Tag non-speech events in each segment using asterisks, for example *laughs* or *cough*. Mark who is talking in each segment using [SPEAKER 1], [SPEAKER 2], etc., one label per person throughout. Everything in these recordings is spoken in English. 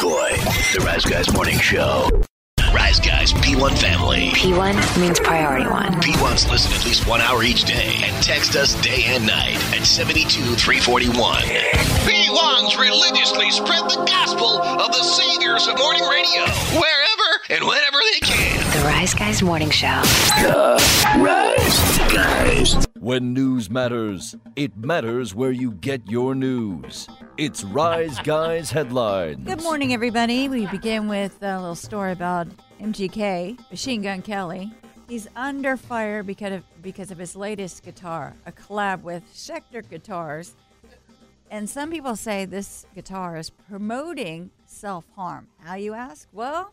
[SPEAKER 1] Boy. The Rise Guys Morning Show. Rise Guys P1 family.
[SPEAKER 2] P1 means priority one.
[SPEAKER 1] P1s listen at least one hour each day and text us day and night at 72341.
[SPEAKER 3] P1s religiously spread the gospel of the saviors of morning radio wherever and whenever they can.
[SPEAKER 2] The Rise Guys Morning Show.
[SPEAKER 1] Rise Guys.
[SPEAKER 4] When news matters, it matters where you get your news. It's Rise Guys headlines.
[SPEAKER 5] Good morning, everybody. We begin with a little story about MGK, Machine Gun Kelly. He's under fire because of, because of his latest guitar, a collab with Schecter Guitars. And some people say this guitar is promoting self harm. How you ask? Well,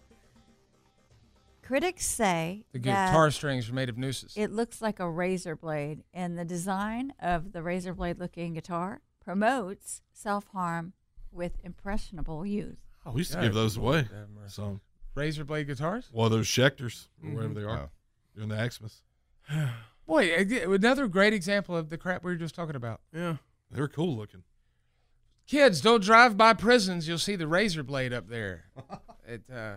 [SPEAKER 5] critics say
[SPEAKER 6] The
[SPEAKER 5] that
[SPEAKER 6] guitar strings are made of nooses.
[SPEAKER 5] it looks like a razor blade, and the design of the razor blade looking guitar promotes self harm with impressionable youth.
[SPEAKER 7] Oh, we used to
[SPEAKER 6] God,
[SPEAKER 7] give those away.
[SPEAKER 6] have mercy.
[SPEAKER 7] So,
[SPEAKER 6] Razor blade guitars?
[SPEAKER 7] well, those Schecters, or whatever they are,
[SPEAKER 6] Oh.
[SPEAKER 7] during the Xmas. *sighs*
[SPEAKER 6] Boy, ag- another great example of the crap we were just talking about.
[SPEAKER 7] Yeah, they were cool looking.
[SPEAKER 6] Kids, don't drive by prisons. You'll see the razor blade up there. *laughs* it, uh,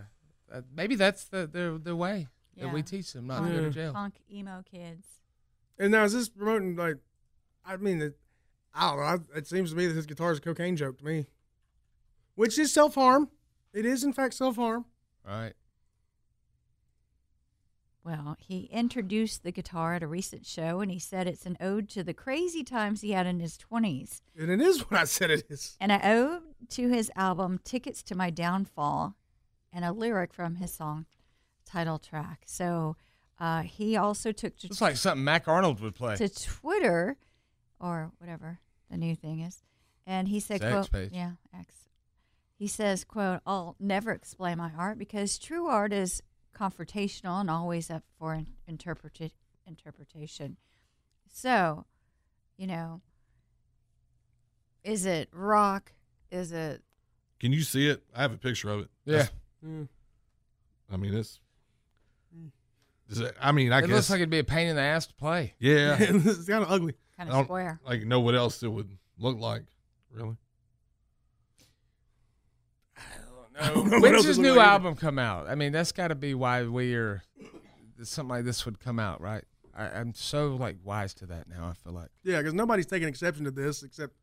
[SPEAKER 6] uh, maybe that's the, the, the way that we
[SPEAKER 5] Yeah.
[SPEAKER 6] teach them not to go to
[SPEAKER 5] Punk-
[SPEAKER 6] jail.
[SPEAKER 5] Punk emo kids.
[SPEAKER 8] And now is this promoting like? I mean, it, I don't know. I, it seems to me that his guitar is a cocaine joke to me, which is self harm. It is in fact self harm.
[SPEAKER 6] Right.
[SPEAKER 5] Well, he introduced the guitar at a recent show and he said it's an ode to the crazy times he had in his 20s
[SPEAKER 8] And it is *laughs* what I said it is.
[SPEAKER 5] and an ode to his album Tickets to My Downfall and a lyric from his song title track. So uh, he also took to,
[SPEAKER 6] It's like something Mac Arnold would play.
[SPEAKER 5] to Twitter or whatever the new thing is. And he said,
[SPEAKER 6] It's
[SPEAKER 5] quote,
[SPEAKER 6] page.
[SPEAKER 5] yeah, X. He says, quote, I'll never explain my art because true art is confrontational and always up for in- interpreta- interpretation. So, you know, is it rock? Is it
[SPEAKER 7] Can you see it? I have a picture of it.
[SPEAKER 6] yeah.
[SPEAKER 7] That's- mm. I mean, it's. Mm. Is it, I mean, I guess.
[SPEAKER 6] it
[SPEAKER 7] guess.
[SPEAKER 6] looks like it'd be a pain in the ass to play.
[SPEAKER 7] yeah. *laughs*
[SPEAKER 8] it's kind of ugly.
[SPEAKER 5] Kind
[SPEAKER 7] I
[SPEAKER 5] of
[SPEAKER 7] don't-
[SPEAKER 5] square?
[SPEAKER 7] like know what else it would look like. Really?
[SPEAKER 8] I don't know *laughs* what
[SPEAKER 6] When's his new
[SPEAKER 8] look like either.
[SPEAKER 6] album come out? I mean, that's got to be why we are something like this would come out, right? I, I'm so like wise to that now. I feel like,
[SPEAKER 8] Yeah, because nobody's taking exception to this except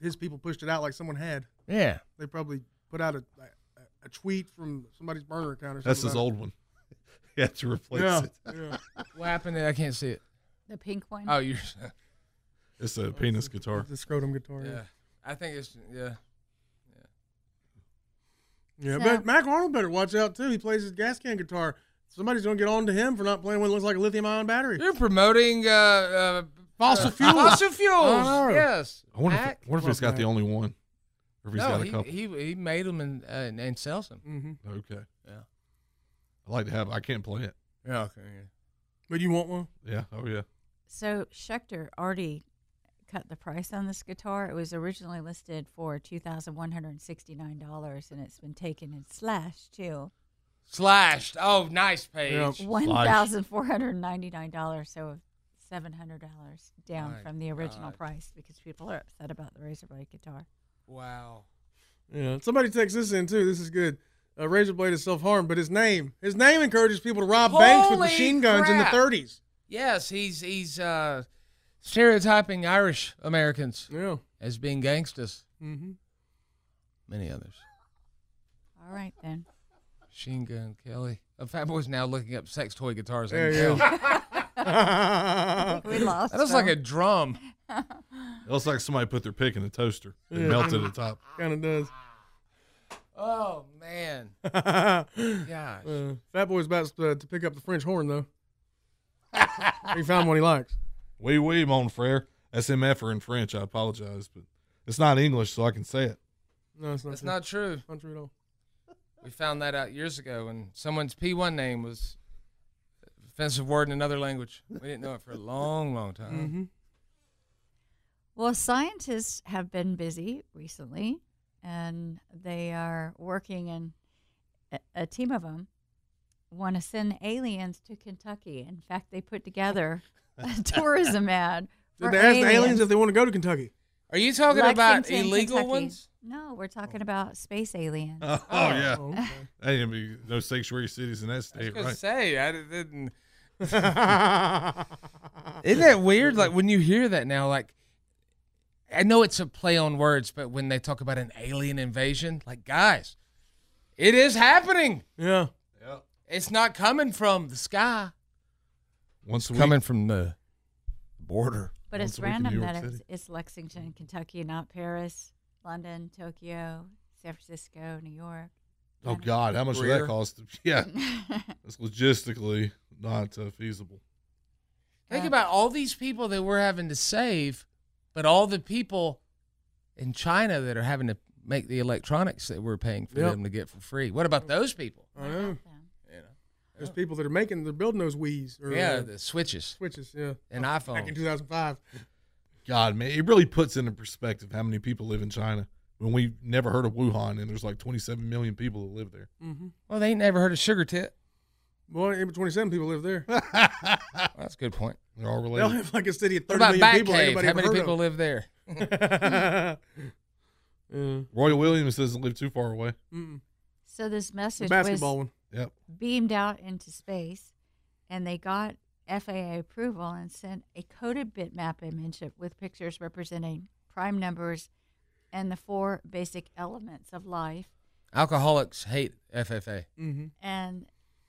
[SPEAKER 8] his people pushed it out like someone had.
[SPEAKER 6] yeah,
[SPEAKER 8] They probably put out a a, a tweet from somebody's burner account or something.
[SPEAKER 7] That's his
[SPEAKER 8] about
[SPEAKER 7] old one. *laughs* he had to replace
[SPEAKER 8] Yeah,
[SPEAKER 7] it.
[SPEAKER 8] yeah.
[SPEAKER 6] what happened? there? I can't see it.
[SPEAKER 5] The pink one?
[SPEAKER 6] Oh, you're. *laughs*
[SPEAKER 7] It's a penis guitar.
[SPEAKER 8] The scrotum guitar.
[SPEAKER 6] Yeah, I think it's yeah.
[SPEAKER 8] Yeah,
[SPEAKER 5] So-
[SPEAKER 8] but Mac Arnold better watch out too. He plays his gas can guitar. Somebody's gonna get on to him for not playing one that looks like a lithium ion battery.
[SPEAKER 6] You're promoting uh, uh,
[SPEAKER 8] Fossil
[SPEAKER 6] uh,
[SPEAKER 8] fuels.
[SPEAKER 6] Fossil fuels.
[SPEAKER 8] Oh.
[SPEAKER 6] Yes.
[SPEAKER 7] I wonder if, I wonder if he's got the only one. Or if he's
[SPEAKER 6] no,
[SPEAKER 7] got a
[SPEAKER 6] he,
[SPEAKER 7] couple.
[SPEAKER 6] he he made them and uh, and, and sells them.
[SPEAKER 8] hmm
[SPEAKER 7] okay.
[SPEAKER 6] Yeah.
[SPEAKER 7] I like to have. I can't play it.
[SPEAKER 6] Yeah. Okay.
[SPEAKER 8] But you want one?
[SPEAKER 7] Yeah. Oh yeah.
[SPEAKER 5] So Schecter already cut the price on this guitar. It was originally listed for two thousand one hundred and sixty nine dollars, and it's been taken and slashed to
[SPEAKER 6] Slashed. Oh, nice page.
[SPEAKER 8] Yeah.
[SPEAKER 5] one thousand four hundred ninety nine dollars. So seven hundred dollars down
[SPEAKER 6] My
[SPEAKER 5] from the original
[SPEAKER 6] God.
[SPEAKER 5] price because people are upset about the razor blade guitar.
[SPEAKER 6] Wow.
[SPEAKER 8] Yeah. Somebody takes this in too. This is good. Uh, Razor Blade is self harm, but his name, his name encourages people to rob banks with
[SPEAKER 6] Holy
[SPEAKER 8] machine guns in the 30s.
[SPEAKER 6] Yes, he's he's uh, stereotyping Irish Americans
[SPEAKER 8] Yeah.
[SPEAKER 6] as being gangsters.
[SPEAKER 8] Mm-hmm.
[SPEAKER 6] Many others.
[SPEAKER 5] All right then.
[SPEAKER 6] Machine Gun Kelly. Uh, Fat Boy's now looking up sex toy guitars. I
[SPEAKER 8] Yeah,
[SPEAKER 6] can
[SPEAKER 8] yeah.
[SPEAKER 6] tell.
[SPEAKER 5] I think we lost.
[SPEAKER 6] That looks like a drum.
[SPEAKER 7] It looks like somebody put their pick in a toaster and
[SPEAKER 8] Yeah.
[SPEAKER 7] melted the top.
[SPEAKER 8] kind of does.
[SPEAKER 6] Oh man.
[SPEAKER 8] Gosh. *laughs*
[SPEAKER 6] Gosh.
[SPEAKER 8] Uh, Fat Boy's about to, to pick up the French horn though. *laughs* he found one he likes.
[SPEAKER 7] Oui, oui, mon frère. SMF or in French. I apologize, but it's not English, so I can say it.
[SPEAKER 8] No, it's not.
[SPEAKER 6] That's
[SPEAKER 8] true.
[SPEAKER 6] not true.
[SPEAKER 8] not true at all. *laughs*
[SPEAKER 6] We found that out years ago, and someone's P1 name was offensive word in another language. We didn't know it for a long, long time.
[SPEAKER 8] Mm-hmm.
[SPEAKER 5] Well, scientists have been busy recently, and they are working, and a, a team of them want to send aliens to Kentucky. In fact, they put together a *laughs* tourism ad.
[SPEAKER 8] Did
[SPEAKER 5] for
[SPEAKER 8] they ask the aliens if they want to go to Kentucky?
[SPEAKER 6] Are you talking about illegal
[SPEAKER 5] Kentucky.
[SPEAKER 6] ones?
[SPEAKER 5] No, we're talking about space aliens.
[SPEAKER 7] Oh, oh. oh yeah.
[SPEAKER 8] Oh, okay.
[SPEAKER 7] Hey, I mean, no sanctuary cities in that
[SPEAKER 6] I was
[SPEAKER 7] state,
[SPEAKER 6] gonna
[SPEAKER 7] right?
[SPEAKER 6] say I didn't. *laughs* Isn't that weird? Like when you hear that now, like I know it's a play on words, but when they talk about an alien invasion, like guys, it is happening.
[SPEAKER 8] Yeah. yeah.
[SPEAKER 6] It's not coming from the sky.
[SPEAKER 7] Once a week.
[SPEAKER 6] Coming from the border.
[SPEAKER 5] But it's
[SPEAKER 7] a week in
[SPEAKER 5] random that it's,
[SPEAKER 7] City.
[SPEAKER 5] it's Lexington, Kentucky, not Paris, London, Tokyo, San Francisco, New York.
[SPEAKER 7] Oh, God. How much would
[SPEAKER 6] Greer.
[SPEAKER 7] that cost? *laughs* Yeah. *laughs* It's logistically not uh, feasible.
[SPEAKER 6] Think
[SPEAKER 5] Yeah.
[SPEAKER 6] about all these people that we're having to save, but all the people in China that are having to make the electronics that we're paying for
[SPEAKER 8] Yep.
[SPEAKER 6] them to get for free. What about those people?
[SPEAKER 8] I know.
[SPEAKER 5] Them.
[SPEAKER 6] You know,
[SPEAKER 8] There's people that are making, they're building those Wii's or
[SPEAKER 6] yeah,
[SPEAKER 8] uh,
[SPEAKER 6] the switches
[SPEAKER 8] switches. Yeah.
[SPEAKER 6] and
[SPEAKER 8] Back in 2005.
[SPEAKER 7] God, man, it really puts into perspective how many people live in China when we never heard of Wuhan and there's like 27 million people that live there.
[SPEAKER 8] Mm-hmm.
[SPEAKER 6] Well, they ain't never heard of sugar tit.
[SPEAKER 8] Boy, even 27 people live there. *laughs*
[SPEAKER 6] Well, that's a good point.
[SPEAKER 7] They're all related.
[SPEAKER 8] They'll have like a city of
[SPEAKER 6] What
[SPEAKER 8] 30 people.
[SPEAKER 6] Batcave? How
[SPEAKER 8] ever
[SPEAKER 6] many
[SPEAKER 8] heard
[SPEAKER 6] people
[SPEAKER 8] of.
[SPEAKER 6] live there? *laughs*
[SPEAKER 8] yeah.
[SPEAKER 7] Roy Williams doesn't live too far away.
[SPEAKER 8] Mm-mm.
[SPEAKER 5] So this
[SPEAKER 8] The
[SPEAKER 5] message
[SPEAKER 8] basketball
[SPEAKER 5] was
[SPEAKER 8] one.
[SPEAKER 7] Yep.
[SPEAKER 5] beamed out into space, and they got FAA approval and sent a coded bitmap image with pictures representing prime numbers and the four basic elements of life.
[SPEAKER 6] Alcoholics hate FFA.
[SPEAKER 8] Mm-hmm.
[SPEAKER 5] And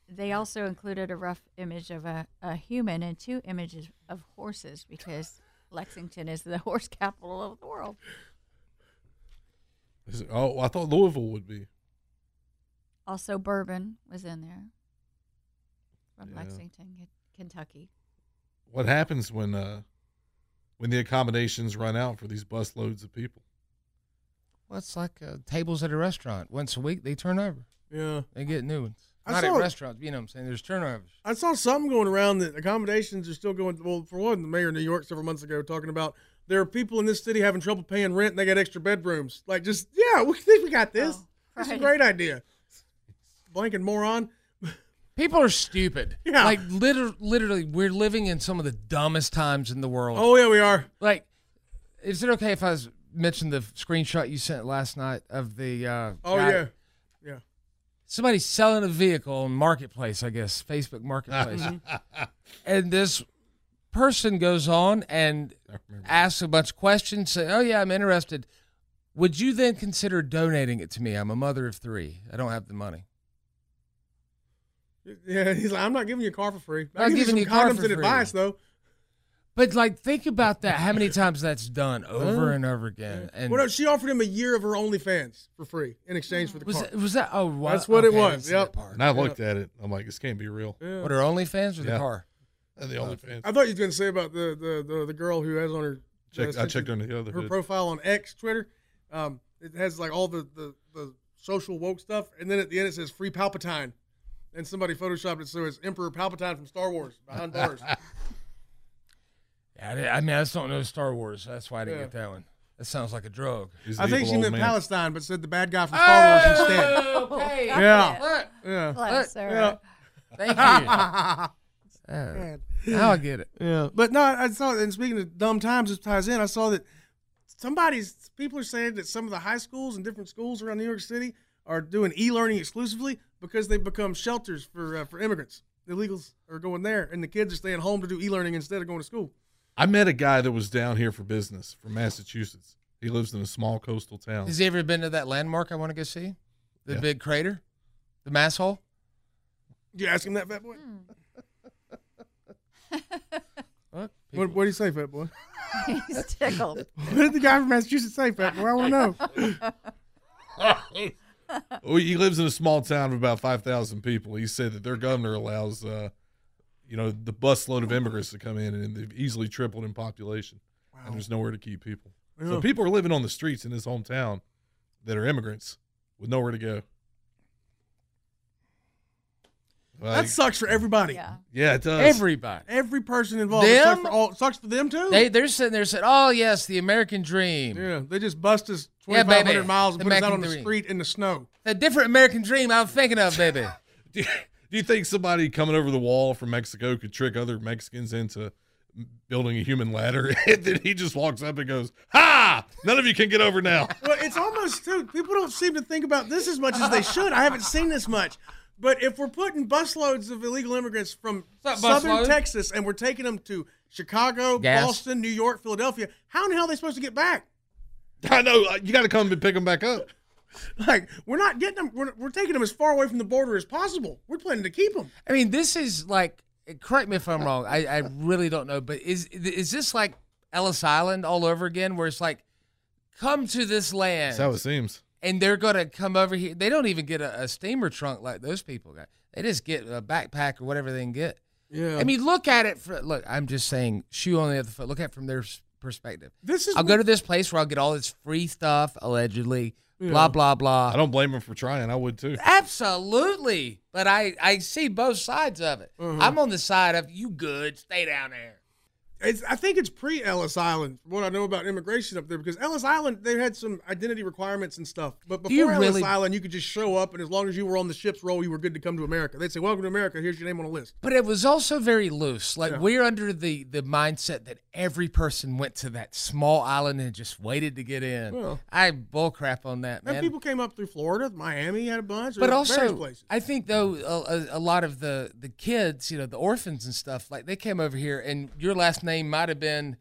[SPEAKER 5] they also included a rough image of a, a human and two images of horses because Lexington is the *laughs* horse capital of the world.
[SPEAKER 7] Is it- oh, I thought Louisville would be.
[SPEAKER 5] Also, bourbon was in there from
[SPEAKER 7] Yeah.
[SPEAKER 5] Lexington, K- Kentucky.
[SPEAKER 7] What happens when uh when the accommodations run out for these bus loads of people?
[SPEAKER 6] Well, it's like uh, tables at a restaurant. Once a week, they turn over.
[SPEAKER 8] Yeah.
[SPEAKER 6] They get new ones.
[SPEAKER 8] I
[SPEAKER 6] Not at
[SPEAKER 8] saw-
[SPEAKER 6] restaurants, you know what I'm saying? There's turnovers.
[SPEAKER 8] I saw something going around that accommodations are still going. Well, for one, the mayor of New York several months ago talking about there are people in this city having trouble paying rent and they got extra bedrooms. Like, just yeah, we think we got this.
[SPEAKER 5] Oh,
[SPEAKER 8] That's a great idea. Blanking moron.
[SPEAKER 6] People are stupid.
[SPEAKER 8] Yeah.
[SPEAKER 6] Like liter- literally, we're living in some of the dumbest times in the world.
[SPEAKER 8] Oh yeah, we are.
[SPEAKER 6] Like, is it okay if I was, mention the screenshot you sent last night of the? Uh,
[SPEAKER 8] Oh
[SPEAKER 6] guy-
[SPEAKER 8] yeah, yeah.
[SPEAKER 6] Somebody's selling a vehicle on Marketplace, I guess, Facebook Marketplace, *laughs* and this person goes on and asks a bunch of questions. Say, "Oh yeah, I'm interested. Would you then consider donating it to me? I'm a mother of three. I don't have the money."
[SPEAKER 8] Yeah, he's like, I'm not giving you a car for free. I'm
[SPEAKER 6] giving
[SPEAKER 8] giving you
[SPEAKER 6] you
[SPEAKER 8] some
[SPEAKER 6] a car
[SPEAKER 8] condoms
[SPEAKER 6] for
[SPEAKER 8] and
[SPEAKER 6] free.
[SPEAKER 8] advice though.
[SPEAKER 6] But like, think about that. How many times that's done over and over again? And
[SPEAKER 8] Well, no, she offered him a year of her OnlyFans for free in exchange for the
[SPEAKER 6] was
[SPEAKER 8] car.
[SPEAKER 6] that, was that? Oh, wow.
[SPEAKER 8] That's what it
[SPEAKER 6] Okay, I
[SPEAKER 8] was, yep.
[SPEAKER 7] And I looked at it. I'm like, this can't be real.
[SPEAKER 8] Yeah.
[SPEAKER 6] What are OnlyFans or the
[SPEAKER 7] Yeah.
[SPEAKER 6] car?
[SPEAKER 7] And the OnlyFans.
[SPEAKER 8] I thought you were going to say about the, the, the, the girl who has on her.
[SPEAKER 7] Checked- I checked
[SPEAKER 8] her-
[SPEAKER 7] under the other
[SPEAKER 8] Her
[SPEAKER 7] hood.
[SPEAKER 8] profile on X, Twitter. Um, it has like all the, the, the social woke stuff, and then at the end it says "Free Palpatine," and somebody photoshopped it so it's Emperor Palpatine from Star Wars behind bars. *laughs*
[SPEAKER 6] Yeah, I, I mean, I just don't know Star Wars. That's why I didn't
[SPEAKER 8] Yeah.
[SPEAKER 6] get that one. That sounds like a drug.
[SPEAKER 8] I think she meant
[SPEAKER 7] man.
[SPEAKER 8] Palestine, but said the bad guy from Star Wars instead.
[SPEAKER 6] Okay. *laughs*
[SPEAKER 8] Yeah.
[SPEAKER 6] Look,
[SPEAKER 8] Yeah.
[SPEAKER 5] Bless
[SPEAKER 8] Yeah.
[SPEAKER 6] thank you. *laughs* Uh, now I get it.
[SPEAKER 8] Yeah, but no, I saw. And speaking of dumb times, this ties in. I saw that somebody's people are saying that some of the high schools and different schools around New York City are doing e-learning exclusively because they've become shelters for uh, for immigrants. Illegals are going there, and the kids are staying home to do e-learning instead of going to school.
[SPEAKER 7] I met a guy that was down here for business from Massachusetts. He lives in a small coastal town.
[SPEAKER 6] Has he ever been to that landmark I want to go see? The
[SPEAKER 7] Yeah.
[SPEAKER 6] big crater? The mass hole?
[SPEAKER 8] You ask him that, fat boy? *laughs*
[SPEAKER 6] What?
[SPEAKER 8] What, what do you say, Fat Boy? *laughs*
[SPEAKER 5] He's tickled. *laughs*
[SPEAKER 8] What did the guy from Massachusetts say, Fat Boy? I want to know.
[SPEAKER 7] Well, he lives in a small town of about 5,000 people. He said that their governor allows, uh, you know, the busload of immigrants to come in, and they've easily tripled in population. And there's nowhere to keep people. So people are living on the streets in his hometown that are immigrants with nowhere to go.
[SPEAKER 8] That sucks for everybody.
[SPEAKER 5] Yeah.
[SPEAKER 7] yeah, it does.
[SPEAKER 6] Everybody.
[SPEAKER 8] Every person involved. It sucks for, all, sucks for them too.
[SPEAKER 6] They they're sitting there saying, "Oh yes, the American dream,
[SPEAKER 8] yeah, they just bust us
[SPEAKER 6] Yeah,
[SPEAKER 8] 2,500
[SPEAKER 6] baby.
[SPEAKER 8] miles and
[SPEAKER 6] The
[SPEAKER 8] put us out on the
[SPEAKER 6] dream.
[SPEAKER 8] street in the snow.
[SPEAKER 6] A different American dream I'm thinking of, baby." *laughs*
[SPEAKER 7] do, you, do you think somebody coming over the wall from Mexico could trick other Mexicans into building a human ladder? *laughs* and then he just walks up and goes, "Ha! None of you can get over now." *laughs*
[SPEAKER 8] Well, it's almost too. People don't seem to think about this as much as they should. I haven't seen this much. But if we're putting busloads of illegal immigrants from southern
[SPEAKER 6] busload?
[SPEAKER 8] Texas and we're taking them to Chicago,
[SPEAKER 6] Gas.
[SPEAKER 8] Boston, New York, Philadelphia, how in the hell are they supposed to get back? *laughs*
[SPEAKER 7] I know you got to come and pick them back up. *laughs*
[SPEAKER 8] Like we're not getting them. We're, we're taking them as far away from the border as possible. We're planning to keep them.
[SPEAKER 6] I mean, this is like. Correct me if I'm wrong. I, I really don't know, but is is this like Ellis Island all over again, where it's like, come to this land,
[SPEAKER 7] That's how it seems.
[SPEAKER 6] and they're gonna come over here. They don't even get a, a steamer trunk like those people got. They just get a backpack or whatever they can get.
[SPEAKER 8] Yeah.
[SPEAKER 6] I mean, look at it. For, look, I'm just saying, shoe on the other foot. Look at it from their s- perspective.
[SPEAKER 8] This is
[SPEAKER 6] I'll go to this place where I'll get all this free stuff, allegedly.
[SPEAKER 8] Yeah.
[SPEAKER 6] Blah blah blah.
[SPEAKER 7] I don't blame him for trying. I would too.
[SPEAKER 6] Absolutely, but I I see both sides of it.
[SPEAKER 8] Mhm.
[SPEAKER 6] I'm on the side of you good. Stay down there.
[SPEAKER 8] It's, I think it's pre Ellis Island. from What I know about immigration up there, because Ellis Island they had some identity requirements and stuff. But before Ellis
[SPEAKER 6] really-
[SPEAKER 8] Island, you could just show up, and as long as you were on the ship's roll, you were good to come to America. They'd say, "Welcome to America. Here's your name on a list."
[SPEAKER 6] But it was also very loose. Like
[SPEAKER 8] Yeah.
[SPEAKER 6] we're under the the mindset that every person went to that small island and just waited to get in.
[SPEAKER 8] Well.
[SPEAKER 6] I bullcrap on that, man.
[SPEAKER 8] people came up through Florida, Miami had a bunch,
[SPEAKER 6] but also,
[SPEAKER 8] places.
[SPEAKER 6] I think though a, a, a lot of the the kids, you know, the orphans and stuff, like they came over here, and your last name might have been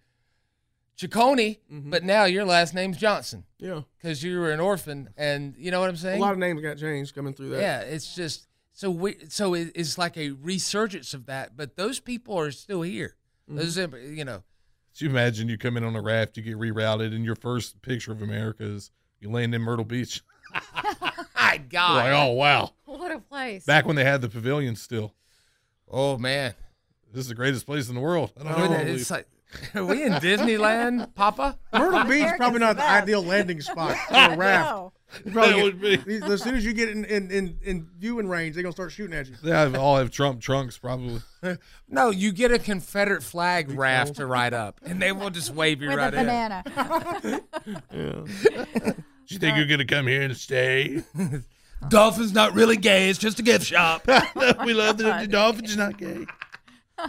[SPEAKER 6] Ciccone, but now your last name's Johnson
[SPEAKER 8] Mm-hmm. Yeah,
[SPEAKER 6] because you were an orphan, and you know what I'm saying.
[SPEAKER 8] a lot of names got changed coming through that.
[SPEAKER 6] Yeah, it's just so we so it, it's like a resurgence of that, but those people are still here.
[SPEAKER 8] Mm-hmm.
[SPEAKER 6] Those you know,
[SPEAKER 7] Could you imagine you come in on a raft, you get rerouted, and your first picture of America is you land in Myrtle Beach. *laughs*
[SPEAKER 6] my
[SPEAKER 7] You're like, oh wow!
[SPEAKER 5] What a place.
[SPEAKER 7] Back when they had the pavilion still.
[SPEAKER 6] oh man,
[SPEAKER 7] This is the greatest place in the world. I don't
[SPEAKER 6] Look
[SPEAKER 7] know.
[SPEAKER 6] it's like are we in Disneyland, *laughs* Papa?
[SPEAKER 8] Myrtle Beach
[SPEAKER 5] America's
[SPEAKER 8] probably not the
[SPEAKER 5] best.
[SPEAKER 8] ideal landing spot for a *laughs* raft.
[SPEAKER 5] No.
[SPEAKER 8] You probably
[SPEAKER 7] That
[SPEAKER 8] get-
[SPEAKER 7] would be. *laughs*
[SPEAKER 8] these- as soon as you get in in, in, in viewing range, they're gonna start shooting at you.
[SPEAKER 7] They have, all have Trump trunks, probably.
[SPEAKER 6] No, you get a Confederate flag raft to ride up, and they will just wave you
[SPEAKER 5] With
[SPEAKER 6] right
[SPEAKER 5] a banana.
[SPEAKER 7] Do you think you're gonna come here and stay?
[SPEAKER 6] Dolphin's not really gay; it's just a gift shop.
[SPEAKER 7] we love the, the dolphins not gay,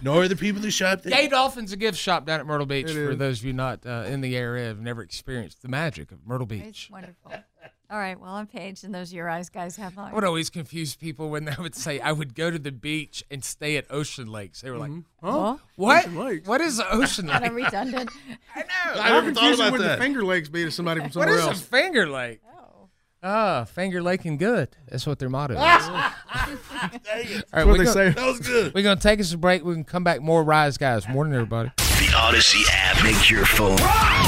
[SPEAKER 7] nor are the people who shop there.
[SPEAKER 6] Gay Dolphin's a gift shop down at Myrtle Beach.
[SPEAKER 8] It
[SPEAKER 6] For
[SPEAKER 8] is.
[SPEAKER 6] those of you not uh, in the area, have never experienced the magic of Myrtle
[SPEAKER 5] It's
[SPEAKER 6] Beach.
[SPEAKER 5] wonderful. All right. Well, I'm Paige, and those are your Rise Guys have
[SPEAKER 6] I would always confuse people when they would say I would go to the beach and stay at Ocean Lakes. They were like,
[SPEAKER 8] Huh?
[SPEAKER 6] "What?
[SPEAKER 8] Ocean Lakes.
[SPEAKER 6] What is the Ocean
[SPEAKER 5] Kind of redundant. *laughs*
[SPEAKER 6] I know.
[SPEAKER 7] I
[SPEAKER 8] How
[SPEAKER 7] never thought
[SPEAKER 8] confusing
[SPEAKER 7] about
[SPEAKER 8] would the. Finger Lakes be to somebody from
[SPEAKER 6] What
[SPEAKER 8] somewhere
[SPEAKER 6] is a
[SPEAKER 8] else?
[SPEAKER 6] Finger Lake?
[SPEAKER 5] Oh.
[SPEAKER 6] Ah, Finger Lake and good. That's what their motto is. All right,
[SPEAKER 8] That's what
[SPEAKER 6] we're
[SPEAKER 8] they
[SPEAKER 6] gonna,
[SPEAKER 8] say.
[SPEAKER 7] That was good.
[SPEAKER 6] we're gonna take us a break. We can come back more Rise Guys. Morning, everybody.
[SPEAKER 1] The Audacy app. Make your phone.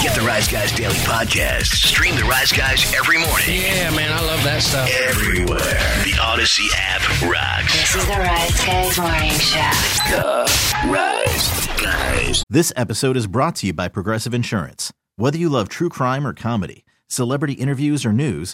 [SPEAKER 1] Get the Rise Guys Daily Podcast. Stream the Rise Guys every morning.
[SPEAKER 6] Yeah, man, I love that stuff.
[SPEAKER 1] Everywhere. The Audacy app rocks.
[SPEAKER 2] This is the Rise Guys Morning Show.
[SPEAKER 1] The Rise Guys.
[SPEAKER 9] This episode is brought to you by Progressive Insurance. Whether you love true crime or comedy, celebrity interviews or news,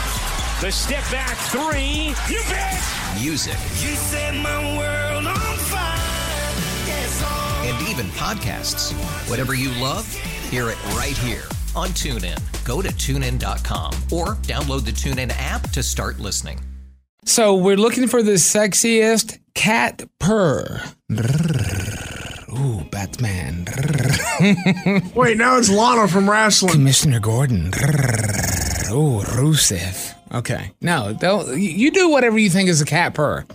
[SPEAKER 10] The step back three. You bet.
[SPEAKER 9] Music.
[SPEAKER 10] You set my world on fire. Oh.
[SPEAKER 9] And even podcasts. Whatever you love, hear it right here on TuneIn. Go to tunein.com or download the TuneIn app to start listening.
[SPEAKER 11] So we're looking for the sexiest cat purr. Ooh, Batman. *laughs*
[SPEAKER 12] Wait, now it's Lana from wrestling.
[SPEAKER 11] Commissioner Gordon. Ooh, Rusev. Okay. No, they'll, you do whatever you think is a cat purr.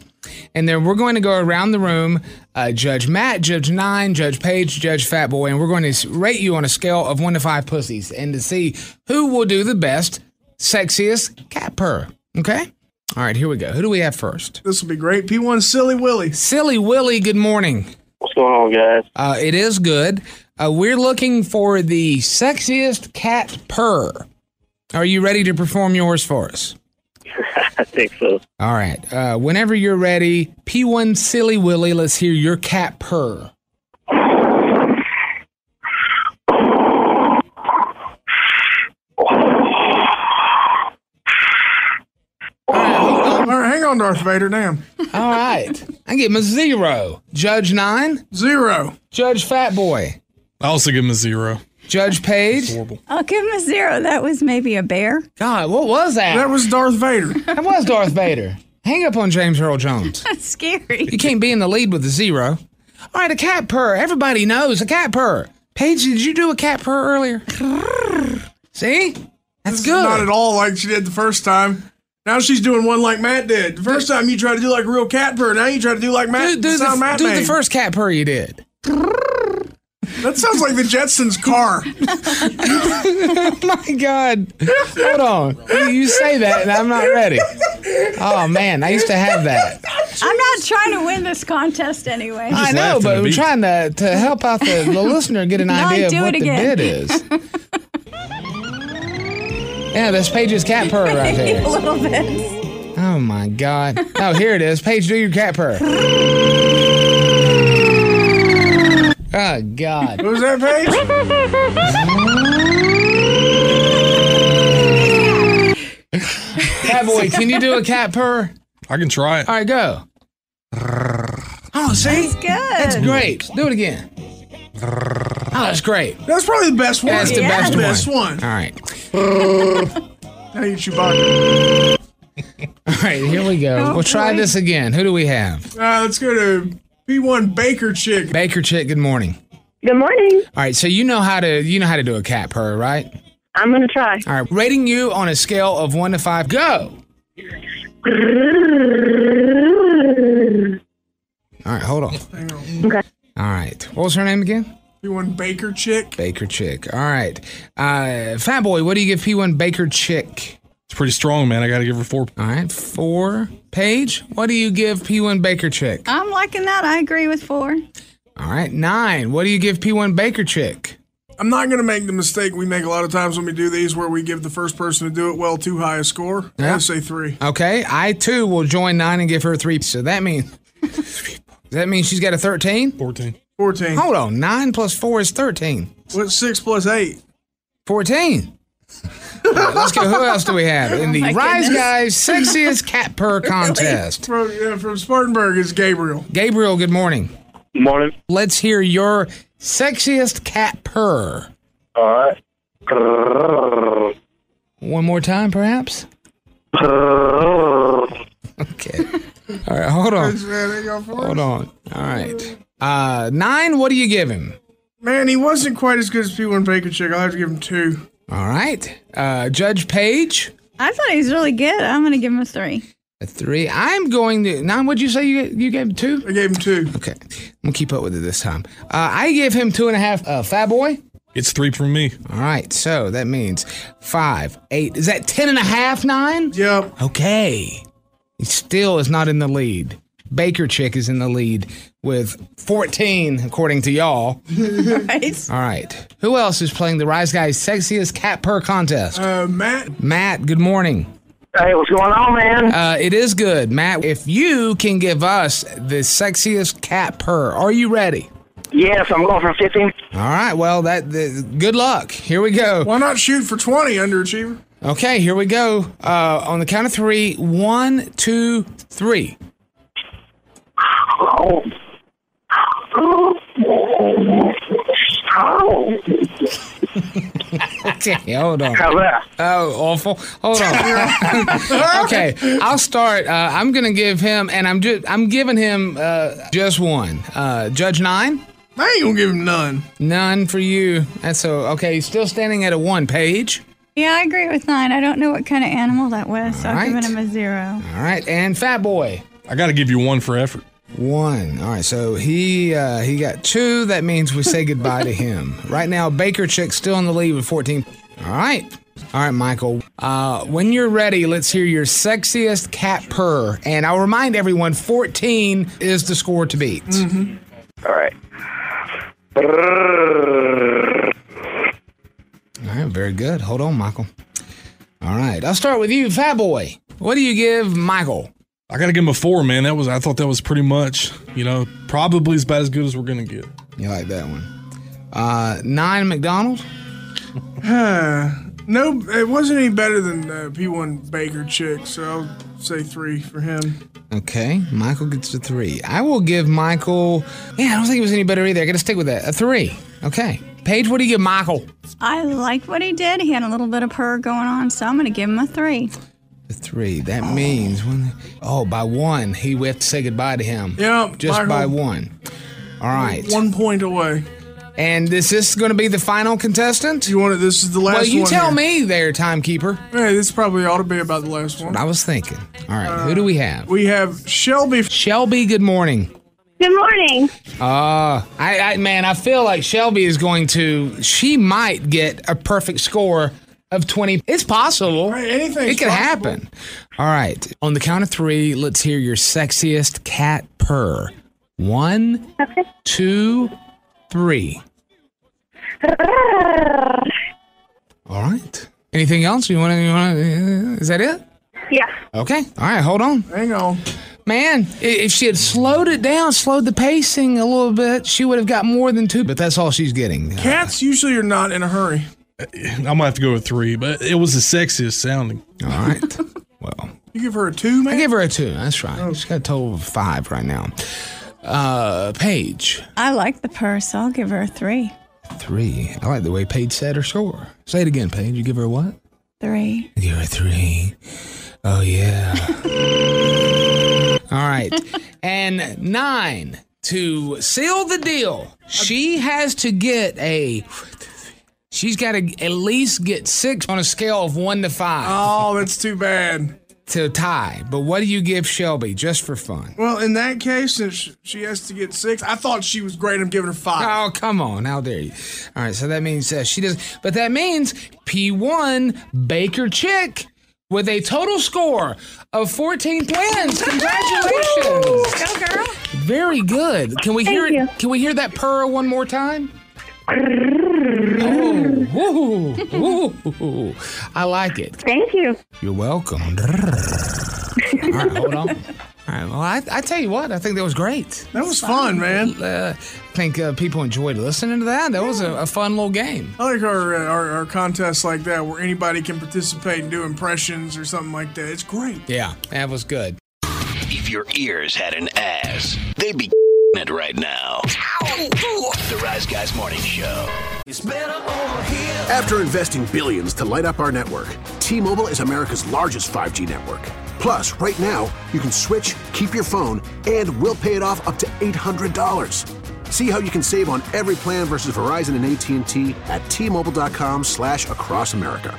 [SPEAKER 11] And then we're going to go around the room, uh, Judge Matt, Judge Nine, Judge Paige, Judge Fatboy, and we're going to rate you on a scale of one to five pussies and to see who will do the best, sexiest cat purr. Okay? All right, here we go. Who do we have first?
[SPEAKER 12] This will be great. P1 Silly Willy.
[SPEAKER 11] Silly Willy, good morning.
[SPEAKER 13] What's going on, guys?
[SPEAKER 11] Uh, it is good. Uh, we're looking for the sexiest cat purr. Are you ready to perform yours for us? *laughs*
[SPEAKER 13] I think so.
[SPEAKER 11] All right. Uh, whenever you're ready, P1 Silly Willy, let's hear your cat purr.
[SPEAKER 12] Hang on, Darth Vader. Damn.
[SPEAKER 11] All right. I give him a zero. Judge Nine?
[SPEAKER 12] Zero.
[SPEAKER 11] Judge Fatboy?
[SPEAKER 7] I also give him a zero.
[SPEAKER 11] Judge Paige?
[SPEAKER 7] Horrible.
[SPEAKER 14] I'll give him a zero. That was maybe a bear.
[SPEAKER 11] God, what was that?
[SPEAKER 12] That was Darth Vader. *laughs*
[SPEAKER 11] That was Darth Vader. Hang up on James Earl Jones. *laughs*
[SPEAKER 14] That's scary.
[SPEAKER 11] You can't be in the lead with a zero. All right, a cat purr. Everybody knows a cat purr. Paige, did you do a cat purr earlier? *laughs* See? That's
[SPEAKER 12] This
[SPEAKER 11] good.
[SPEAKER 12] Not at all like she did the first time. Now she's doing one like Matt did. The first time you tried to do like a real cat purr. Now you try to do like Matt.
[SPEAKER 11] Do, do, the,
[SPEAKER 12] Matt
[SPEAKER 11] do the first cat purr you did.
[SPEAKER 12] That sounds like the Jetsons' car.
[SPEAKER 11] oh *laughs* my God. Hold on. You- You say that and I'm not ready. Oh man, I used to have that.
[SPEAKER 14] I'm not trying to win this contest anyway.
[SPEAKER 11] I know, but we're trying to, to help out the, the *laughs* listener get an
[SPEAKER 14] No,
[SPEAKER 11] idea of what
[SPEAKER 14] it
[SPEAKER 11] the
[SPEAKER 14] again.
[SPEAKER 11] bid is. Yeah, that's Paige's cat purr right *laughs*
[SPEAKER 14] a little bit.
[SPEAKER 11] Oh my God. Oh, here it is. Paige, do your cat purr. Oh God.
[SPEAKER 12] Who's was that,
[SPEAKER 11] Cat boy, can you do a cat purr?
[SPEAKER 7] I can try it.
[SPEAKER 11] All right, go. Oh, see?
[SPEAKER 14] That's good.
[SPEAKER 11] That's great. Do it again. Oh, that's great.
[SPEAKER 12] That's probably the best one.
[SPEAKER 11] That's the
[SPEAKER 12] Yeah.
[SPEAKER 11] best,
[SPEAKER 12] best
[SPEAKER 11] one.
[SPEAKER 12] one.
[SPEAKER 11] All right.
[SPEAKER 12] Now you Chewbacca.
[SPEAKER 11] All right, here we go.
[SPEAKER 12] Oh,
[SPEAKER 11] we'll try
[SPEAKER 12] boy.
[SPEAKER 11] this again. Who do we have?
[SPEAKER 12] Uh, let's go to P1 Baker Chick.
[SPEAKER 11] Baker Chick, good morning.
[SPEAKER 15] Good morning.
[SPEAKER 11] All right, so you know how to you know how to do a cat purr, right?
[SPEAKER 15] I'm gonna try.
[SPEAKER 11] All right, rating you on a scale of one to five. Go. All right, hold
[SPEAKER 12] on.
[SPEAKER 15] Okay.
[SPEAKER 11] All right. What was her name again?
[SPEAKER 12] P1 Baker Chick.
[SPEAKER 11] Baker Chick. All right. Uh, Fat Boy, what do you give P1 Baker Chick?
[SPEAKER 7] It's pretty strong, man. I got to give her four.
[SPEAKER 11] All right, four. Paige, what do you give P1 Baker Chick?
[SPEAKER 14] I'm liking that. I agree with four.
[SPEAKER 11] All right, nine. What do you give P1 Baker Chick?
[SPEAKER 12] I'm not going to make the mistake we make a lot of times when we do these where we give the first person to do it well too high a score.
[SPEAKER 11] Yeah.
[SPEAKER 12] I say three.
[SPEAKER 11] Okay, I too will join nine and give her three. So that means *laughs* that means she's got a 13?
[SPEAKER 7] 14.
[SPEAKER 12] 14.
[SPEAKER 11] Hold on, nine plus four is 13.
[SPEAKER 12] What's six plus eight?
[SPEAKER 11] 14 right, let's go. Who else do we have in the
[SPEAKER 12] Oh
[SPEAKER 11] Rise
[SPEAKER 12] goodness.
[SPEAKER 11] Guys Sexiest Cat Purr *laughs* Contest?
[SPEAKER 12] From, yeah, from Spartanburg is Gabriel.
[SPEAKER 11] Gabriel, good morning.
[SPEAKER 13] Morning.
[SPEAKER 11] Let's hear your sexiest cat purr.
[SPEAKER 13] All right.
[SPEAKER 11] One more time, perhaps. Okay. All right, hold on. Hold on. All right. Uh, nine. What do you give him?
[SPEAKER 12] Man, he wasn't quite as good as P1 Baker Chick. I'll have to give him two.
[SPEAKER 11] All right. Uh, Judge Paige,
[SPEAKER 14] I thought he was really good. I'm going to give him a three.
[SPEAKER 11] a three. I'm going to. Nine. What'd you say? You you gave him two?
[SPEAKER 12] I gave him two.
[SPEAKER 11] Okay. I'm gonna keep up with it this time. Uh, I give him two and a half. Uh, Fat Boy.
[SPEAKER 7] It's three from me.
[SPEAKER 11] All right. So that means five, eight. Is that ten and a half? Nine.
[SPEAKER 12] Yep.
[SPEAKER 11] Okay. He still is not in the lead. Baker Chick is in the lead with 14, according to y'all. *laughs*
[SPEAKER 14] right.
[SPEAKER 11] All right. Who else is playing the Rise Guys Sexiest Cat Purr Contest?
[SPEAKER 12] Uh, Matt.
[SPEAKER 11] Matt, good morning.
[SPEAKER 13] Hey, what's going on, man?
[SPEAKER 11] Uh, it is good, Matt. If you can give us the sexiest cat purr, are you ready?
[SPEAKER 13] Yes, I'm going for 15.
[SPEAKER 11] All right. Well, that the, good luck. Here we go.
[SPEAKER 8] Why not shoot for 20, underachiever?
[SPEAKER 11] Okay, here we go. Uh, on the count of three: one, two, three. One, two, three.
[SPEAKER 13] Oh.
[SPEAKER 11] okay, hold on.
[SPEAKER 13] How's that?
[SPEAKER 11] Oh, awful. Hold on. *laughs* okay, I'll start. Uh, I'm gonna give him, and I'm just, I'm giving him uh, just one. Uh, Judge nine.
[SPEAKER 8] I ain't gonna give him none.
[SPEAKER 11] None for you. That's so okay. He's still standing at a one page.
[SPEAKER 14] Yeah, I agree with nine. I don't know what kind of animal that was, so I'm
[SPEAKER 11] Alright.
[SPEAKER 14] giving him a zero.
[SPEAKER 11] All right, and Fat Boy.
[SPEAKER 7] I got to give you one for effort.
[SPEAKER 11] One. All right, so he uh, he got two. That means we say goodbye to him. *laughs* Right now, Baker Chick's still in the lead with 14. All right. All right, Michael. Uh, when you're ready, let's hear your sexiest cat purr. And I'll remind everyone 14 is the score to beat.
[SPEAKER 13] Mm-hmm. All right.
[SPEAKER 11] All right, very good. Hold on, Michael. All right, I'll start with you, Fat Boy. What do you give Michael?
[SPEAKER 7] I got to give him a four, man. That was I thought that was pretty much, you know, probably as bad as good as we're gonna get.
[SPEAKER 11] You like that one? Uh, nine McDonald's. *laughs*
[SPEAKER 8] Uh, no, it wasn't any better than uh, P1 Baker Chick, so I'll say three for him.
[SPEAKER 11] Okay, Michael gets a three. I will give Michael. Yeah, I don't think it was any better either. I got to stick with that. A three. Okay, Paige, what do you give Michael?
[SPEAKER 14] I liked what he did. He had a little bit of purr going on, so I'm going to give him a three.
[SPEAKER 11] A three. That means when. Oh, by one, he we have to say goodbye to him.
[SPEAKER 8] Yeah,
[SPEAKER 11] just
[SPEAKER 8] Michael.
[SPEAKER 11] by one. All right.
[SPEAKER 8] One point away.
[SPEAKER 11] And is this going to be the final contestant?
[SPEAKER 8] You want it? This is the last one.
[SPEAKER 11] Well, you
[SPEAKER 8] one
[SPEAKER 11] tell
[SPEAKER 8] here.
[SPEAKER 11] me there, timekeeper.
[SPEAKER 8] Hey, this probably ought to be about the last one.
[SPEAKER 11] I was thinking. All right, who do we have?
[SPEAKER 8] We have Shelby.
[SPEAKER 11] Shelby, good morning.
[SPEAKER 15] Good morning.
[SPEAKER 11] Uh, I, I man, I feel like Shelby is going to. She might get a perfect score of twenty. It's possible.
[SPEAKER 8] Anything.
[SPEAKER 11] It could happen. All right. On the count of three, let's hear your sexiest cat purr. One, two, three. *laughs* All right. Anything else you want to? You want? Uh, is that it?
[SPEAKER 15] Yeah.
[SPEAKER 11] Okay. All right. Hold on.
[SPEAKER 8] Hang on.
[SPEAKER 11] Man, if she had slowed it down, slowed the pacing a little bit, she would have got more than two. But that's all she's getting.
[SPEAKER 8] Cats usually are not in a hurry.
[SPEAKER 7] I'm gonna have to go with three, but it was the sexiest sounding.
[SPEAKER 11] All right. *laughs* well,
[SPEAKER 8] You give her a two, man.
[SPEAKER 11] I give her a two. That's right. She's got a total of five right now. Uh, Paige,
[SPEAKER 14] I like the purse. I'll give her a three.
[SPEAKER 11] three. I like the way Paige said her score. Say it again, Paige. You give her a what?
[SPEAKER 14] Three.
[SPEAKER 11] I give her a three. Oh yeah. All right. And nine to seal the deal. She has to get a. She's got to at least get six on a scale of one to five.
[SPEAKER 8] Oh, that's too bad.
[SPEAKER 11] To tie. But what do you give Shelby just for fun?
[SPEAKER 8] Well, in that case, since she has to get six, I thought she was great. I'm giving her five.
[SPEAKER 11] Oh, come on. How dare you? All right, so that means uh, she does. But that means P1 Baker Chick with a total score of 14 wins. Congratulations.
[SPEAKER 14] Go, girl.
[SPEAKER 11] Very good. Can we hear
[SPEAKER 15] Thank
[SPEAKER 11] it? Can we hear that purr one more time? Oh, ooh, ooh, ooh. I like it.
[SPEAKER 15] Thank you.
[SPEAKER 11] You're welcome. All right, hold on. All right, well, I, I tell you what, I think that was great.
[SPEAKER 8] That was fun, man.
[SPEAKER 11] Uh, I think uh, people enjoyed listening to that. That was a, a fun little game.
[SPEAKER 8] I like our, uh, our our contests like that where anybody can participate and do impressions or something like that. It's great.
[SPEAKER 11] Yeah, that was good.
[SPEAKER 1] If your ears had an ass, they'd be *laughs* it right now. The Rise Guys Morning Show.
[SPEAKER 16] After investing billions to light up our network, T-Mobile is America's largest 5G network. Plus, right now, you can switch, keep your phone, and we'll pay it off up to $800. See how you can save on every plan versus Verizon and AT&T at T-Mobile.com slash across America.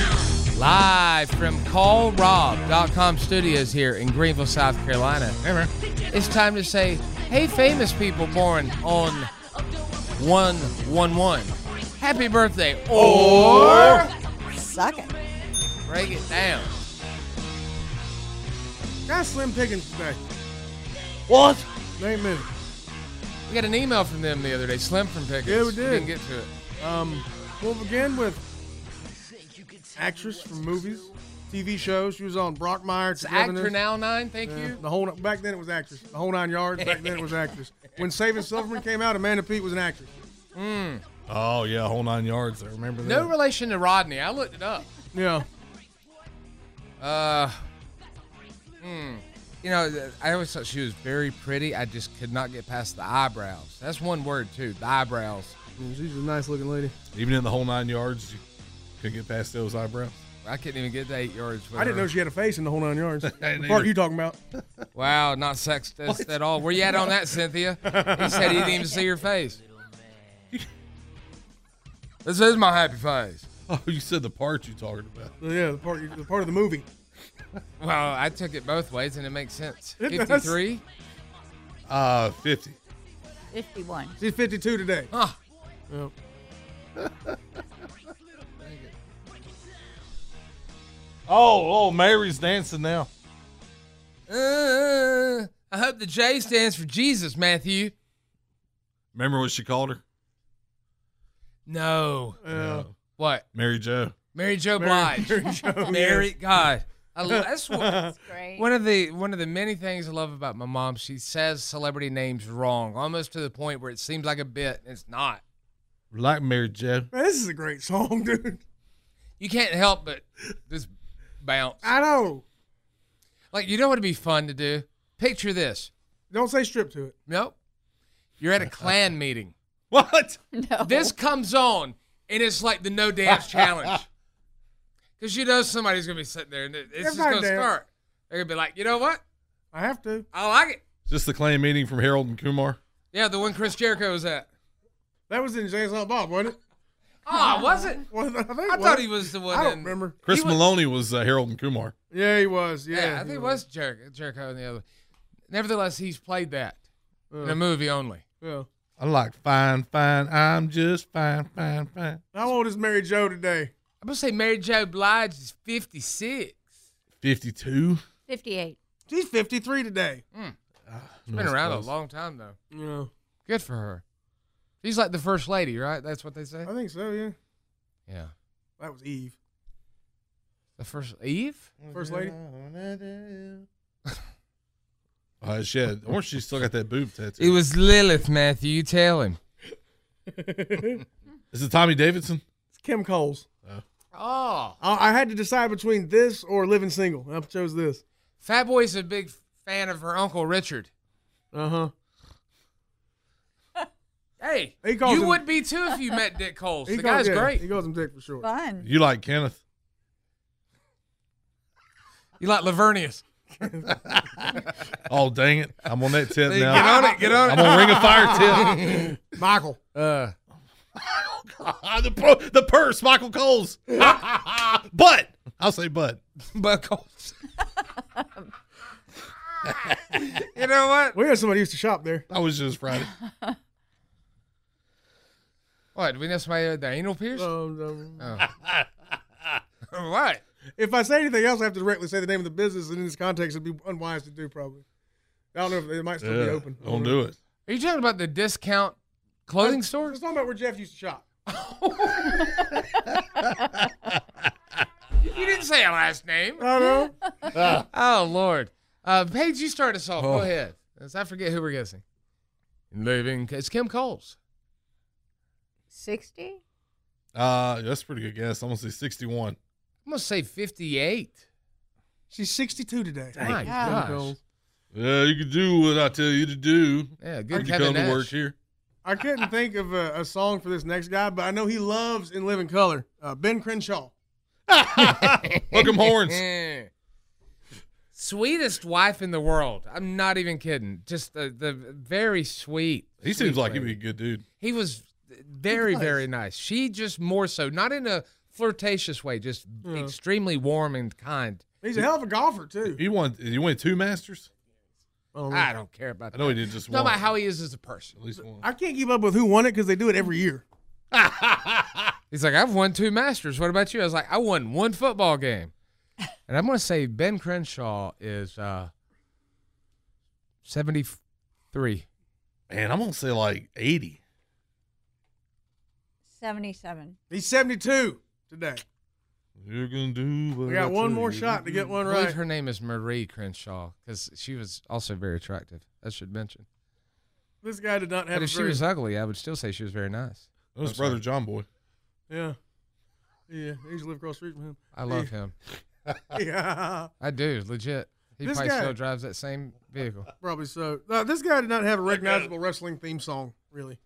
[SPEAKER 6] Live from callrob.com studios here in Greenville, South Carolina. Remember, it's time to say, hey, famous people born on 111. Happy birthday. Or
[SPEAKER 5] Suck it.
[SPEAKER 6] break it down.
[SPEAKER 8] Got Slim Pickens today.
[SPEAKER 6] What?
[SPEAKER 8] Name me.
[SPEAKER 6] We got an email from them the other day, Slim from Pickens.
[SPEAKER 8] Yeah, we did.
[SPEAKER 6] Didn't get to it.
[SPEAKER 8] Um, we'll begin with actress from movies, TV shows. She was on Brockmire.
[SPEAKER 6] It's actor now nine, thank
[SPEAKER 8] Yeah,
[SPEAKER 6] you.
[SPEAKER 8] The whole back then it was actress. The whole nine yards. Back then it was actress. *laughs* When Saving Silverman came out, Amanda Peet was an actress.
[SPEAKER 6] Mm.
[SPEAKER 7] Oh yeah, whole nine yards. I remember that.
[SPEAKER 6] No relation to Rodney. I looked it up.
[SPEAKER 8] Yeah.
[SPEAKER 6] Uh, hmm. You know, I always thought she was very pretty. I just could not get past the eyebrows. That's one word too. The eyebrows.
[SPEAKER 8] she's a nice looking lady.
[SPEAKER 7] Even in the whole nine yards, you couldn't get past those eyebrows.
[SPEAKER 6] I couldn't even get to eight yards.
[SPEAKER 8] I didn't
[SPEAKER 6] her.
[SPEAKER 8] know she had a face in the whole nine yards. *laughs* the
[SPEAKER 7] didn't
[SPEAKER 8] part
[SPEAKER 7] either.
[SPEAKER 8] you talking about?
[SPEAKER 6] Wow, not sexist *laughs* at all. Where you at on that, Cynthia? He said he didn't even see your face. This is my happy face. *laughs*
[SPEAKER 7] Oh, you said the part you talking about.
[SPEAKER 8] Yeah, the part, the part of the movie.
[SPEAKER 6] Well, I took it both ways, and it makes sense.
[SPEAKER 8] It does.
[SPEAKER 6] Fifty-three.
[SPEAKER 7] Uh, fifty.
[SPEAKER 5] 51.
[SPEAKER 8] She's 52 today.
[SPEAKER 6] Ah.
[SPEAKER 8] Yep.
[SPEAKER 7] Oh, oh, Mary's dancing now.
[SPEAKER 6] Uh, I hope the J stands for Jesus, Matthew.
[SPEAKER 7] Remember what she called her?
[SPEAKER 6] No.
[SPEAKER 8] Yeah.
[SPEAKER 6] What?
[SPEAKER 7] Mary Jo.
[SPEAKER 6] Mary Jo
[SPEAKER 8] Mary-
[SPEAKER 6] Blige. *laughs*
[SPEAKER 8] Mary Jo,
[SPEAKER 6] Mary,
[SPEAKER 8] yes.
[SPEAKER 6] God. I lo- that's *laughs* what,
[SPEAKER 5] That's great.
[SPEAKER 6] one of the one of the many things I love about my mom. She says celebrity names wrong, almost to the point where it seems like a bit. And it's not.
[SPEAKER 7] Like Mary Jo.
[SPEAKER 8] Man, this is a great song, dude.
[SPEAKER 6] You can't help but just bounce.
[SPEAKER 8] I know.
[SPEAKER 6] Like you know what would be fun to do? Picture this.
[SPEAKER 8] Don't say strip to it.
[SPEAKER 6] Nope. You're at a clan *laughs* meeting.
[SPEAKER 7] What?
[SPEAKER 5] No.
[SPEAKER 6] This comes on, and it's like the no dance *laughs* challenge. Because you know somebody's gonna be sitting there, and it- it's just gonna
[SPEAKER 8] dance.
[SPEAKER 6] start. They're gonna be like, you know what?
[SPEAKER 8] I have to.
[SPEAKER 6] I like it.
[SPEAKER 7] Is this the clan meeting from Harold and Kumar?
[SPEAKER 6] Yeah, the one Chris Jericho was at.
[SPEAKER 8] That was in Jay and Silent Bob, wasn't it?
[SPEAKER 6] Oh, was it?
[SPEAKER 8] Well, I, think
[SPEAKER 6] I
[SPEAKER 8] was.
[SPEAKER 6] thought he was the one.
[SPEAKER 8] I don't
[SPEAKER 6] in-
[SPEAKER 8] remember.
[SPEAKER 7] Chris
[SPEAKER 6] was-
[SPEAKER 7] Maloney was uh, Harold and Kumar.
[SPEAKER 8] Yeah, he was. Yeah,
[SPEAKER 6] Yeah, I think it was Jericho, Jericho and the other. Nevertheless, he's played that in
[SPEAKER 8] Uh,
[SPEAKER 6] a movie only.
[SPEAKER 8] Yeah.
[SPEAKER 7] I like fine, fine. I'm just fine, fine, fine.
[SPEAKER 8] How old is Mary Joe today?
[SPEAKER 6] I'm gonna say Mary Jo Blige is 56.
[SPEAKER 7] Fifty-two.
[SPEAKER 5] 58.
[SPEAKER 8] She's 53 today.
[SPEAKER 6] She's been around a long time though.
[SPEAKER 8] Yeah.
[SPEAKER 6] Good for her. She's like the first lady, right? That's what they say.
[SPEAKER 8] I think so, yeah.
[SPEAKER 6] Yeah,
[SPEAKER 8] That was Eve.
[SPEAKER 6] the first Eve.
[SPEAKER 8] First lady.
[SPEAKER 7] Uh, she had, or she still got that boob tattoo.
[SPEAKER 6] It was Lilith, Matthew. You tell him. *laughs*
[SPEAKER 7] Is it Tommy Davidson?
[SPEAKER 8] It's Kim Coles.
[SPEAKER 6] Oh,
[SPEAKER 8] I, I had to decide between this or living single. I chose this.
[SPEAKER 6] Fat Boy's a big fan of her uncle Richard.
[SPEAKER 8] Uh huh.
[SPEAKER 6] Hey,
[SPEAKER 8] He calls
[SPEAKER 6] you
[SPEAKER 8] him-
[SPEAKER 6] would be too if you met Dick Coles. *laughs*
[SPEAKER 8] He
[SPEAKER 6] the
[SPEAKER 8] calls-
[SPEAKER 6] guy's
[SPEAKER 8] yeah,
[SPEAKER 6] great.
[SPEAKER 8] He calls him Dick for sure.
[SPEAKER 5] Fun.
[SPEAKER 7] You like Kenneth?
[SPEAKER 6] You like Lavernius. *laughs*
[SPEAKER 7] Oh dang it! I'm on that tip
[SPEAKER 6] Hey,
[SPEAKER 7] now.
[SPEAKER 6] get on it, get on it.
[SPEAKER 7] I'm on Ring of Fire *laughs* tip.
[SPEAKER 8] Michael.
[SPEAKER 6] Uh,
[SPEAKER 7] the pro, the purse, Michael Coles. but I'll say but.
[SPEAKER 6] but Coles. you know what?
[SPEAKER 8] We had somebody used to shop there.
[SPEAKER 7] I was just Friday.
[SPEAKER 6] What? Do we know somebody with the anal pierce?
[SPEAKER 8] Um, um,
[SPEAKER 6] Oh. *laughs* what?
[SPEAKER 8] if I say anything else, I have to directly say the name of the business, and in this context, it'd be unwise to do probably. I don't know if it might still be
[SPEAKER 7] Yeah,
[SPEAKER 8] open.
[SPEAKER 7] don't do it.
[SPEAKER 6] Are you talking about the discount clothing store?
[SPEAKER 8] Let's talk about where Jeff used to shop. *laughs*
[SPEAKER 6] You didn't say a last name.
[SPEAKER 8] I know. *laughs*
[SPEAKER 6] oh Lord. Uh, Paige, you start us off.
[SPEAKER 7] Oh.
[SPEAKER 6] Go ahead. As I forget who we're guessing. Living. It's Kim Coles.
[SPEAKER 5] 60?
[SPEAKER 7] Uh, that's a pretty good guess. I'm gonna say 61.
[SPEAKER 6] I'm gonna say 58.
[SPEAKER 8] She's 62 today.
[SPEAKER 6] My
[SPEAKER 8] Yeah.
[SPEAKER 6] gosh.
[SPEAKER 7] Yeah, you can do what I tell you to do.
[SPEAKER 6] Yeah,
[SPEAKER 7] good you come to work here.
[SPEAKER 8] I couldn't *laughs* think of a, a song for this next guy, but I know he loves In Living Color. Uh, ben Crenshaw. *laughs*
[SPEAKER 7] Look 'em horns. *laughs*
[SPEAKER 6] Sweetest wife in the world. I'm not even kidding. Just the, the very sweet.
[SPEAKER 7] He seems
[SPEAKER 6] sweet
[SPEAKER 7] like he'd be a good dude.
[SPEAKER 6] He was very, very nice. She just more so, not in a flirtatious way, just
[SPEAKER 8] Yeah.
[SPEAKER 6] extremely warm and kind.
[SPEAKER 8] He's a hell of a golfer, too.
[SPEAKER 7] He won. He won two Masters.
[SPEAKER 6] I don't care about
[SPEAKER 7] I
[SPEAKER 6] that.
[SPEAKER 7] know he did just
[SPEAKER 6] Talk
[SPEAKER 7] one.
[SPEAKER 6] about how he is as a person.
[SPEAKER 7] At least one.
[SPEAKER 8] I can't keep up with who won it because they do it every year. *laughs*
[SPEAKER 6] He's like, I've won two Masters. What about you? I was like, I won one football game. And I'm going to say Ben Crenshaw is uh, 73.
[SPEAKER 7] Man, I'm gonna say like eighty.
[SPEAKER 5] 77.
[SPEAKER 8] He's 72 today.
[SPEAKER 7] You're gonna do. What
[SPEAKER 8] We got
[SPEAKER 7] I
[SPEAKER 8] one
[SPEAKER 7] tell
[SPEAKER 8] more
[SPEAKER 7] you
[SPEAKER 8] shot to get one
[SPEAKER 6] I believe
[SPEAKER 8] right.
[SPEAKER 6] her name is Marie Crenshaw because she was also very attractive. I should mention.
[SPEAKER 8] This guy did not have
[SPEAKER 6] But
[SPEAKER 8] a
[SPEAKER 6] if she
[SPEAKER 8] very-
[SPEAKER 6] was ugly, I would still say she was very nice.
[SPEAKER 7] That was
[SPEAKER 6] I'm sorry.
[SPEAKER 7] brother John Boy.
[SPEAKER 8] Yeah. Yeah. He used to live across the street from him.
[SPEAKER 6] I love
[SPEAKER 8] Yeah.
[SPEAKER 6] him. *laughs*
[SPEAKER 8] yeah.
[SPEAKER 6] I do, legit. He
[SPEAKER 8] This
[SPEAKER 6] probably
[SPEAKER 8] guy-
[SPEAKER 6] still drives that same vehicle.
[SPEAKER 8] Probably so. Uh, this guy did not have a recognizable wrestling theme song, really.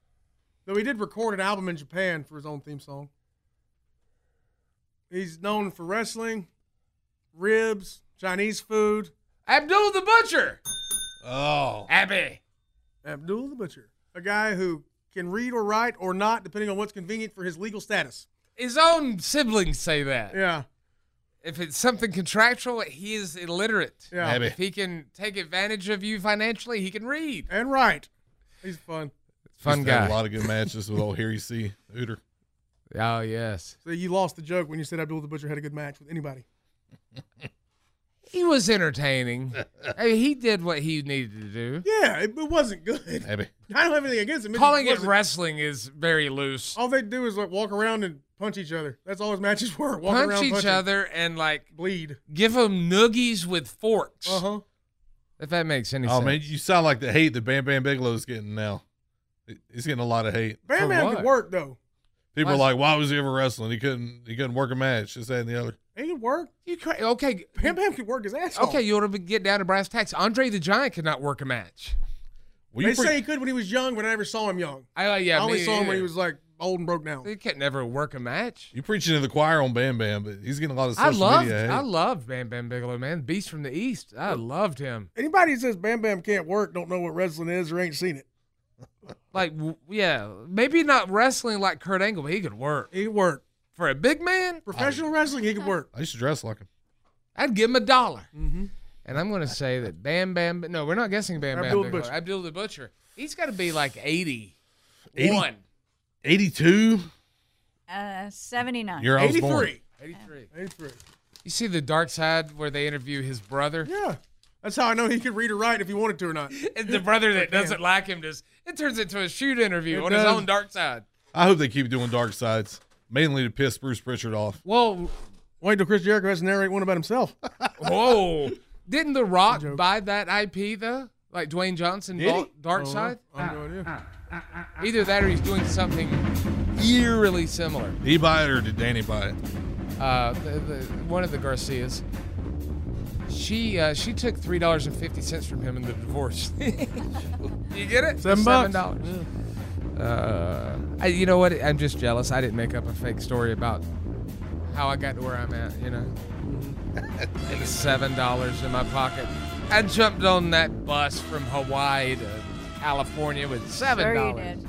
[SPEAKER 8] Though he did record an album in Japan for his own theme song. He's known for wrestling, ribs, Chinese food.
[SPEAKER 6] Abdul the Butcher.
[SPEAKER 7] Oh.
[SPEAKER 6] Abby.
[SPEAKER 8] Abdul the Butcher. A guy who can read or write or not, depending on what's convenient for his legal status.
[SPEAKER 6] His own siblings say that.
[SPEAKER 8] Yeah.
[SPEAKER 6] If it's something contractual, he is illiterate.
[SPEAKER 8] Yeah. Abby.
[SPEAKER 6] If he can take advantage of you financially, he can read.
[SPEAKER 8] And write. He's fun.
[SPEAKER 6] Fun
[SPEAKER 7] Used to have
[SPEAKER 6] guy.
[SPEAKER 7] A lot of good matches with old Harry C. Hooter.
[SPEAKER 6] Oh yes.
[SPEAKER 8] So you lost the joke when you said Abdul the Butcher had a good match with anybody. *laughs*
[SPEAKER 6] He was entertaining. I mean, he did what he needed to do.
[SPEAKER 8] Yeah, it, it wasn't good.
[SPEAKER 7] Abby. *laughs*
[SPEAKER 8] I don't have anything against him. just
[SPEAKER 6] Calling it wrestling is very loose.
[SPEAKER 8] All they do is like walk around and punch each other. That's all his matches *laughs* were. Walk
[SPEAKER 6] Punch
[SPEAKER 8] around,
[SPEAKER 6] each
[SPEAKER 8] punching.
[SPEAKER 6] other and like
[SPEAKER 8] bleed.
[SPEAKER 6] give them noogies with forks.
[SPEAKER 8] Uh huh.
[SPEAKER 6] If that makes any
[SPEAKER 7] Oh
[SPEAKER 6] sense.
[SPEAKER 7] Oh man, you sound like the hate that Bam Bam Bigelow's getting now. He's getting a lot of hate.
[SPEAKER 8] Bam Bam could work though.
[SPEAKER 7] People are like, "Why was he ever wrestling? He couldn't. He couldn't work a match. This, that, and the other."
[SPEAKER 8] He could work.
[SPEAKER 6] You cra- okay?
[SPEAKER 8] Bam Bam could work his ass off.
[SPEAKER 6] Okay, you want to get down to brass tacks. Andre the Giant could not work a match.
[SPEAKER 8] they say he could when he was young, but I never saw him young.
[SPEAKER 6] I, uh, yeah,
[SPEAKER 8] I only
[SPEAKER 6] me
[SPEAKER 8] saw him when he was like old and broke down.
[SPEAKER 6] He can't never work a match.
[SPEAKER 7] You preaching to the choir on Bam Bam, but he's getting a lot of
[SPEAKER 6] I
[SPEAKER 7] social
[SPEAKER 6] loved,
[SPEAKER 7] media hate.
[SPEAKER 6] I loved Bam Bam Bigelow, man. Beast from the East. I loved him.
[SPEAKER 8] Anybody who says Bam Bam can't work don't know what wrestling is or ain't seen it.
[SPEAKER 6] Like, w- yeah, maybe not wrestling like Kurt Angle, but he could work.
[SPEAKER 8] He could work.
[SPEAKER 6] For a big man,
[SPEAKER 8] Professional wrestling, he could work.
[SPEAKER 7] I used to dress like him.
[SPEAKER 6] I'd give him a dollar.
[SPEAKER 8] Mm-hmm.
[SPEAKER 6] And I'm going to say that Bam Bam. No, we're not guessing Bam Bam
[SPEAKER 8] Abdul the
[SPEAKER 6] Bigelow.
[SPEAKER 8] Butcher.
[SPEAKER 6] Abdul the Butcher. He's got to be like 80.
[SPEAKER 7] 80? 82.
[SPEAKER 5] Uh, 79.
[SPEAKER 7] You're was born.
[SPEAKER 8] 83.
[SPEAKER 6] 83.
[SPEAKER 8] 83.
[SPEAKER 6] You see the dark side where they interview his brother?
[SPEAKER 8] Yeah. That's how I know he could read or write if he wanted to or not. *laughs*
[SPEAKER 6] And the brother that doesn't like him just *laughs* it turns into a shoot interview
[SPEAKER 8] It
[SPEAKER 6] on his own dark side.
[SPEAKER 7] I hope they keep doing dark sides, mainly to piss Bruce Pritchard off.
[SPEAKER 6] Well,
[SPEAKER 8] Wait till Chris Jericho has to narrate one about himself. *laughs*
[SPEAKER 6] whoa! Didn't The Rock buy that IP though? Like Dwayne Johnson
[SPEAKER 8] Did he?
[SPEAKER 6] bought Dark
[SPEAKER 8] Oh,
[SPEAKER 6] Side?
[SPEAKER 8] I have no idea.
[SPEAKER 6] Ah, ah, ah, Either that or he's doing something eerily similar.
[SPEAKER 7] Did he buy it or did Dany buy it?
[SPEAKER 6] Uh, the, the, one of the Garcias. She uh, she took three dollars and fifty cents from him in the divorce. *laughs* you get it?
[SPEAKER 8] Seven bucks.
[SPEAKER 6] dollars. Uh, I, you know what? I'm just jealous. I didn't make up a fake story about how I got to where I'm at. You know, and seven dollars in my pocket. I jumped on that bus from Hawaii to California with seven dollars
[SPEAKER 5] did.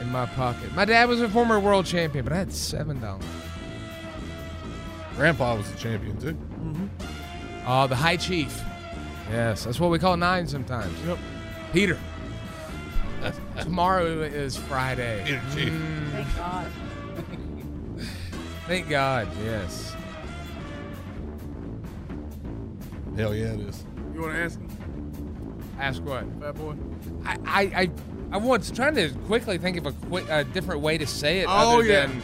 [SPEAKER 6] in my pocket. My dad was a former world champion, but I had seven dollars.
[SPEAKER 7] Grandpa was a champion too.
[SPEAKER 6] Oh, the High Chief. Yes, that's what we call nine sometimes.
[SPEAKER 8] Yep.
[SPEAKER 6] Peter. *laughs* Tomorrow is Friday.
[SPEAKER 7] Peter Chief.
[SPEAKER 6] Mm,
[SPEAKER 5] Thank God.
[SPEAKER 6] thank God, yes.
[SPEAKER 7] Hell yeah, it is.
[SPEAKER 8] You want to ask him,
[SPEAKER 6] Ask what?
[SPEAKER 8] fat boy?
[SPEAKER 6] I, I, I, I was trying to quickly think of a, quick, a different way to say it.
[SPEAKER 8] Oh,
[SPEAKER 6] other
[SPEAKER 8] yeah.
[SPEAKER 6] Than,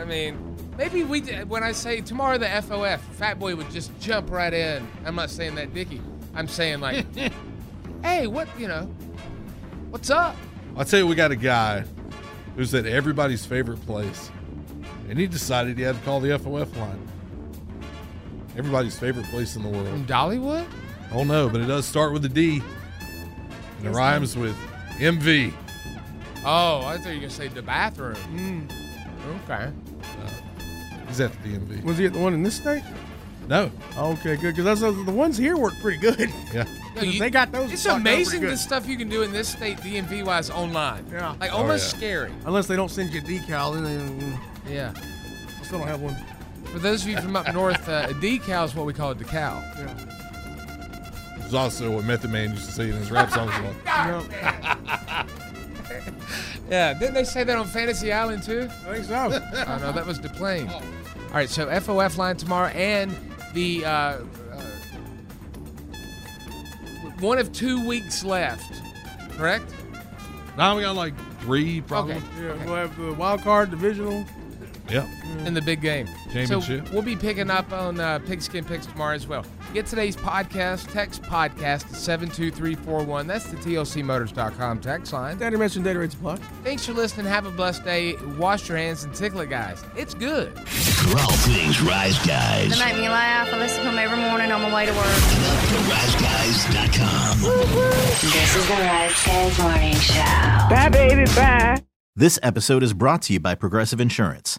[SPEAKER 6] I mean, maybe we did, when I say tomorrow the FOF, Fat Boy would just jump right in. I'm not saying that, Dickie. I'm saying like, *laughs* hey, what you know, what's up?
[SPEAKER 7] I'll tell you, we got a guy who's at everybody's favorite place, and he decided he had to call the FOF line. Everybody's favorite place in the world.
[SPEAKER 6] From Dollywood?
[SPEAKER 7] Oh no, but it does start with a D. And it rhymes with MV.
[SPEAKER 6] Oh, I thought you were gonna say the bathroom.
[SPEAKER 8] Mm.
[SPEAKER 6] Okay.
[SPEAKER 7] He's at the DMV.
[SPEAKER 8] Was he at the one in this state?
[SPEAKER 7] No.
[SPEAKER 8] Okay, good. Because the ones here work pretty good.
[SPEAKER 7] Yeah. *laughs*
[SPEAKER 6] No, you-
[SPEAKER 8] they got those.
[SPEAKER 6] It's
[SPEAKER 8] locked up pretty
[SPEAKER 6] amazing the stuff you can do in this state, DMV wise, online.
[SPEAKER 8] Yeah.
[SPEAKER 6] Like
[SPEAKER 8] Oh,
[SPEAKER 6] almost
[SPEAKER 8] yeah.
[SPEAKER 6] scary.
[SPEAKER 8] Unless they don't send you a decal, then they,
[SPEAKER 6] Yeah.
[SPEAKER 8] I still don't have one.
[SPEAKER 6] For those of you from up north, uh, a decal is what we call a decal.
[SPEAKER 8] Yeah.
[SPEAKER 7] It's also what Method Man used to say in his rap songs. *laughs* *laughs*
[SPEAKER 6] Yeah, didn't they say that on Fantasy Island too?
[SPEAKER 8] I think so. *laughs*
[SPEAKER 6] oh no, that was Duplain. All right, so FOF line tomorrow, and the uh, uh, one of two weeks left. Correct?
[SPEAKER 7] Now we got like three, probably.
[SPEAKER 6] Okay.
[SPEAKER 8] Yeah, we'll have the wild card divisional.
[SPEAKER 7] Yeah.
[SPEAKER 6] in the big game.
[SPEAKER 7] Championship.
[SPEAKER 6] So we'll be picking up on uh, Pigskin Picks tomorrow as well. Get today's podcast, text podcast to 72341. That's the TLCmotors.com text line.
[SPEAKER 8] Daddy mentioned data rates apply.
[SPEAKER 6] Thanks for listening. Have a blessed day. Wash your hands and tickle it, guys. It's good.
[SPEAKER 1] For all things Rise Guys,
[SPEAKER 17] They make me laugh. I listen to them every morning on my way to work.
[SPEAKER 1] RiseGuys.com.
[SPEAKER 2] This is the Rise Guys Morning Show.
[SPEAKER 9] Bye, baby, bye. This episode is brought to you by Progressive Insurance.